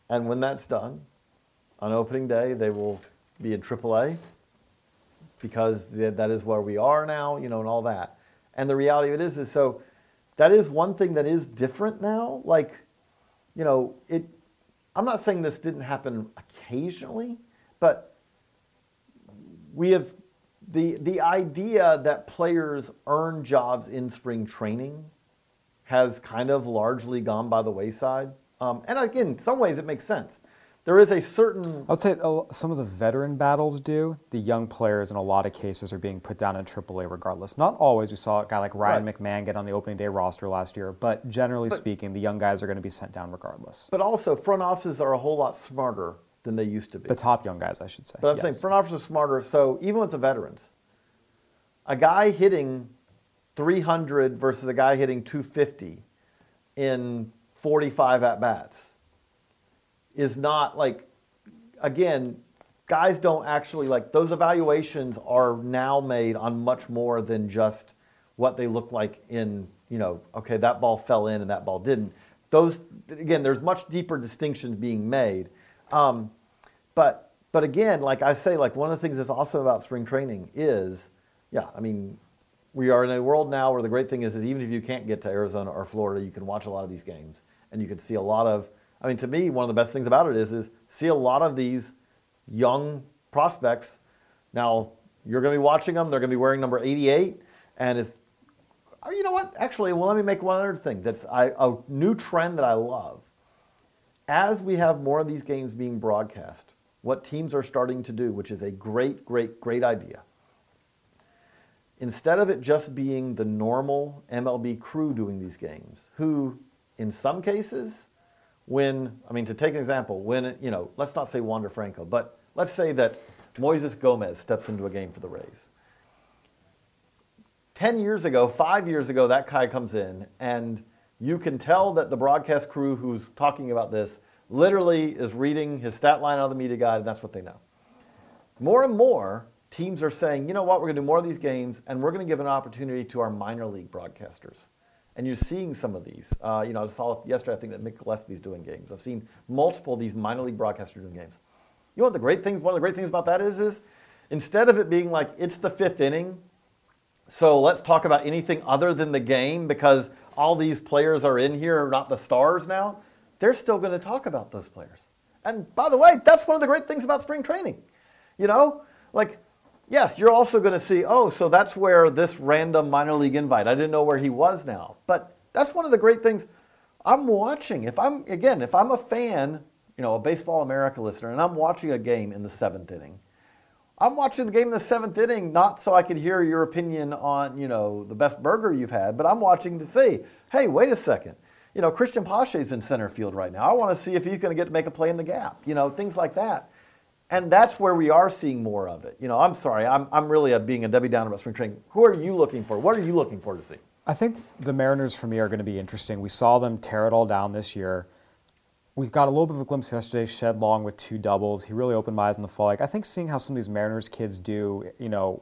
and when that's done, on opening day they will be in AAA because that is where we are now, you know, and all that. And the reality of it is, is so that is one thing that is different now. Like, you know, it. I'm not saying this didn't happen occasionally, but we have the the idea that players earn jobs in spring training has kind of largely gone by the wayside. Um, and again, in some ways, it makes sense. There is a certain I'd say uh, some of the veteran battles do. The young players, in a lot of cases, are being put down in AAA regardless. Not always. We saw a guy like Ryan Right. McMahon get on the opening day roster last year, but generally But- speaking, the young guys are going to be sent down regardless. But also, front offices are a whole lot smarter than they used to be. The top young guys, I should say. but I'm saying front offices are smarter. So even with the veterans, a guy hitting 300 versus a guy hitting 250 in 45 at bats is not like, again, guys don't actually like those evaluations are now made on much more than just what they look like in, you know, okay, that ball fell in and that ball didn't. Those, again, there's much deeper distinctions being made. Um, but, but again, like I say, like one of the things that's awesome about spring training is, yeah, I mean, we are in a world now where the great thing is, is even if you can't get to Arizona or Florida, you can watch a lot of these games and you can see a lot of. I mean, to me, one of the best things about it is, is see a lot of these young prospects. Now you're going to be watching them; they're going to be wearing number 88, and it's. Oh, you know what? Actually, well, let me make one other thing. That's I, a new trend that I love. As we have more of these games being broadcast, what teams are starting to do, which is a great, great, great idea instead of it just being the normal MLB crew doing these games, who in some cases, when, I mean, to take an example, when, you know, let's not say Wander Franco, but let's say that Moises Gomez steps into a game for the Rays. 10 years ago, five years ago, that guy comes in, and you can tell that the broadcast crew who's talking about this literally is reading his stat line out of the media guide, and that's what they know. More and more, teams are saying, you know what, we're going to do more of these games, and we're going to give an opportunity to our minor league broadcasters. And you're seeing some of these. Uh, you know, I saw yesterday, I think that Mick Gillespie's doing games. I've seen multiple of these minor league broadcasters doing games. You know what the great things, one of the great things about that is, is instead of it being like, it's the fifth inning, so let's talk about anything other than the game because all these players are in here are not the stars now. They're still going to talk about those players. And by the way, that's one of the great things about spring training. You know, like, yes, you're also going to see, oh, so that's where this random minor league invite, I didn't know where he was now. But that's one of the great things I'm watching. If I'm, again, if I'm a fan, you know, a Baseball America listener, and I'm watching a game in the seventh inning, I'm watching the game in the seventh inning not so I could hear your opinion on, you know, the best burger you've had, but I'm watching to see, hey, wait a second. You know, Cristian Pache's in center field right now. I want to see if he's going to get to make a play in the gap, you know, things like that. And that's where we are seeing more of it. You know, I'm sorry, I'm, I'm really a, being a Debbie Downer about spring training. Who are you looking for? What are you looking for to see? I think the Mariners for me are going to be interesting. We saw them tear it all down this year. We've got a little bit of a glimpse yesterday. Shed Long with two doubles. He really opened my eyes in the fall. Like I think seeing how some of these Mariners kids do, you know,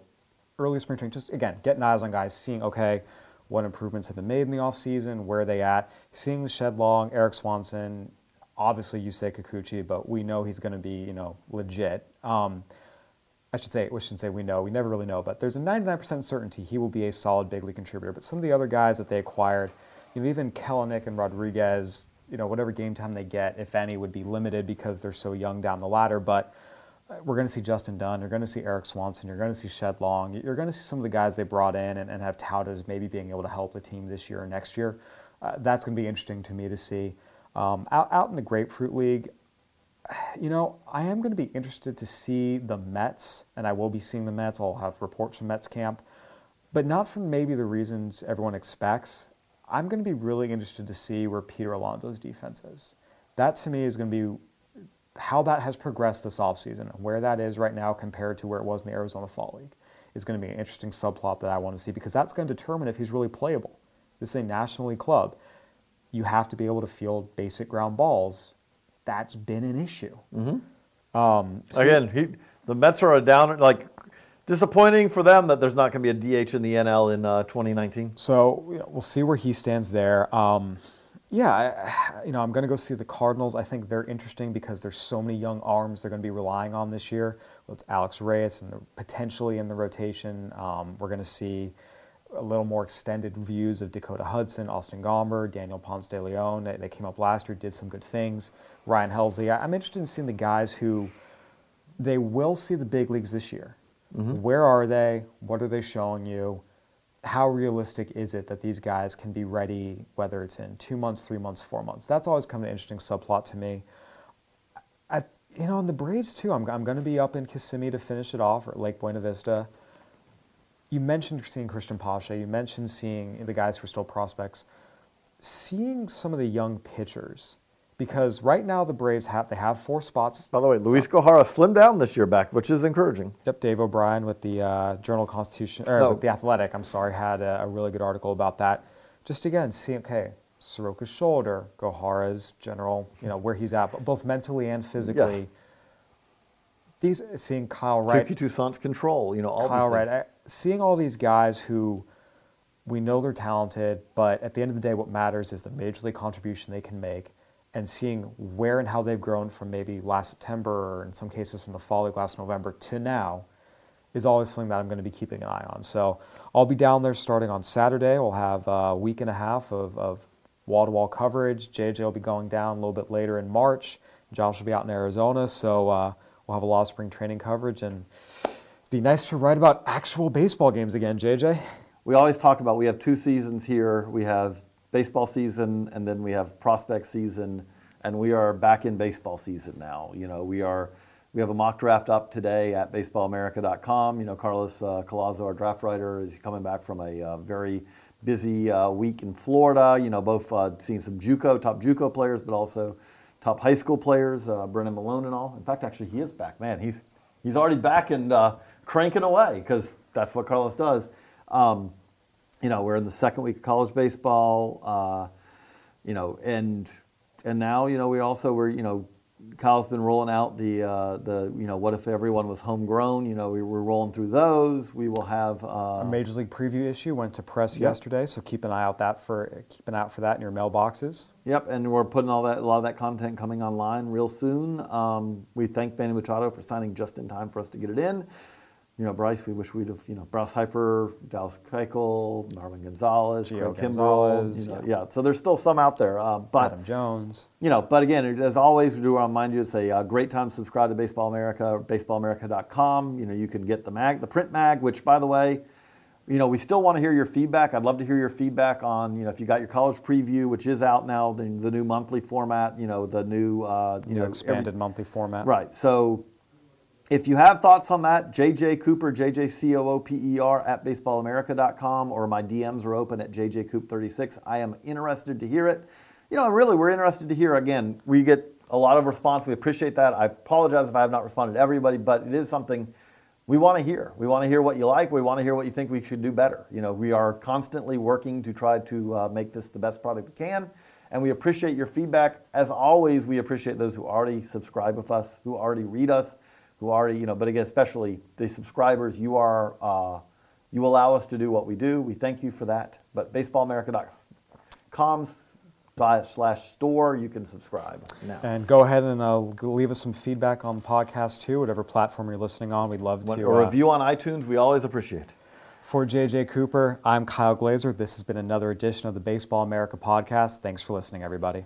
early spring training, just again getting eyes on guys, seeing okay, what improvements have been made in the offseason, where are they at, seeing Shed Long, Erik Swanson, obviously you say Kikuchi, but we know he's going to be you know legit. Um, I should say, we shouldn't say we know, we never really know, but there's a 99% certainty he will be a solid big league contributor. But some of the other guys that they acquired, you know, even Kelenic and Rodriguez, you know, whatever game time they get, if any, would be limited because they're so young down the ladder. But uh, we're going to see Justin Dunn, you're going to see Erik Swanson, you're going to see Shed Long, you're going to see some of the guys they brought in and, and have touted as maybe being able to help the team this year or next year. Uh, that's going to be interesting to me to see. Um, out, out in the Grapefruit League, you know, I am going to be interested to see the Mets, and I will be seeing the Mets. I'll have reports from Mets camp, but not for maybe the reasons everyone expects. I'm going to be really interested to see where Peter Alonso's defense is. That to me is going to be how that has progressed this offseason and where that is right now compared to where it was in the Arizona Fall League is going to be an interesting subplot that I want to see because that's going to determine if he's really playable. This is a National League club. You have to be able to field basic ground balls. That's been an issue. Um, so- Again, he, the Mets are a down, like, disappointing for them that there's not going to be a DH in the NL in uh, 2019. So you know, we'll see where he stands there. Um, Yeah, I, you know, I'm going to go see the Cardinals. I think they're interesting because there's so many young arms they're going to be relying on this year. Well, it's Alex Reyes and potentially in the rotation. Um, we're going to see a little more extended views of Dakota Hudson, Austin Gomber, Daniel Ponce de Leon. They, they came up last year, did some good things. Ryan Helsley. I, I'm interested in seeing the guys who they will see the big leagues this year. Mm-hmm. Where are they? What are they showing you? How realistic is it that these guys can be ready, whether it's in two months, three months, four months? That's always kind of an interesting subplot to me. I, you know, in the Braves too. I'm, I'm going to be up in Kissimmee to finish it off, or Lake Buena Vista. You mentioned seeing Cristian Pache. You mentioned seeing the guys who are still prospects. Seeing some of the young pitchers, because right now the Braves have they have four spots By the way, Luis Gohara slimmed down this year back, which is encouraging. Yep, Dave O'Brien with the uh, Journal Constitution or Oh. with the Athletic. I'm sorry, had a, a really good article about that. Just again, see okay, Soroka's shoulder, Gohara's general, you know where he's at, but both mentally and physically. Yes. These seeing Kyle Wright, Kiki Toussaint's control, you know, all Kyle these Wright, seeing all these guys who we know they're talented, but at the end of the day, what matters is the major league contribution they can make, and seeing where and how they've grown from maybe last September or in some cases from the fall of last November to now is always something that I'm going to be keeping an eye on. So I'll be down there starting on Saturday. We'll have a week and a half of, of wall-to-wall coverage. JJ will be going down a little bit later in March. Josh will be out in Arizona, so uh, we'll have a lot of spring training coverage, and be nice to write about actual baseball games again, JJ. We always talk about we have two seasons here. We have baseball season and then we have prospect season, and we are back in baseball season now. You know, we are we have a mock draft up today at baseballamerica.com. You know, Carlos uh, Collazo, our draft writer, is coming back from a uh, very busy uh, week in Florida. You know, both uh, seeing some JUCO top JUCO players, but also top high school players, uh, Brennan Malone and all. In fact, actually, he is back. Man, he's he's already back and uh, cranking away because that's what Carlos does. Um, you know, we're in the second week of college baseball. Uh, you know, and and now you know we also were you know Kyle's been rolling out the uh, the you know what if everyone was homegrown? You know, we were rolling through those. We will have uh, Our Major League preview issue went to press Yep. yesterday, so keep an eye out that for keep an eye out for that in your mailboxes. Yep, and we're putting all that a lot of that content coming online real soon. Um, we thank Manny Machado for signing just in time for us to get it in. You know, Bryce, we wish we'd have, you know, Bryce Harper, Dallas Keuchel, Marwin Gonzalez, Gio Craig Kimbrel. You know, yeah. yeah. so there's still some out there. Uh, but Adam Jones. you know, but again, as always, we do want to remind you it's a uh, great time to subscribe to Baseball America, baseballamerica.com. You know, you can get the mag, the print mag, which, by the way, you know, we still want to hear your feedback. I'd love to hear your feedback on, you know, if you got your college preview, which is out now, the, the new monthly format, you know, the new, uh, you New know, expanded every- monthly format. Right. So if you have thoughts on that, JJ Cooper, JJCOOPER at baseballamerica.com, or my DMs are open at JJCoop36. I am interested to hear it. You know, really, we're interested to hear. Again, we get a lot of response. We appreciate that. I apologize if I have not responded to everybody, but it is something we want to hear. We want to hear what you like. We want to hear what you think we should do better. You know, we are constantly working to try to uh, make this the best product we can, and we appreciate your feedback. As always, we appreciate those who already subscribe with us, who already read us, who already, you know, but again, especially the subscribers. You are, uh, you allow us to do what we do. We thank you for that. But baseballamerica.com slash store, you can subscribe now. And go ahead and uh, leave us some feedback on the podcast too, whatever platform you're listening on. We'd love to. a uh, review on iTunes, we always appreciate. For JJ Cooper, I'm Kyle Glaser. This has been another edition of the Baseball America podcast. Thanks for listening, everybody.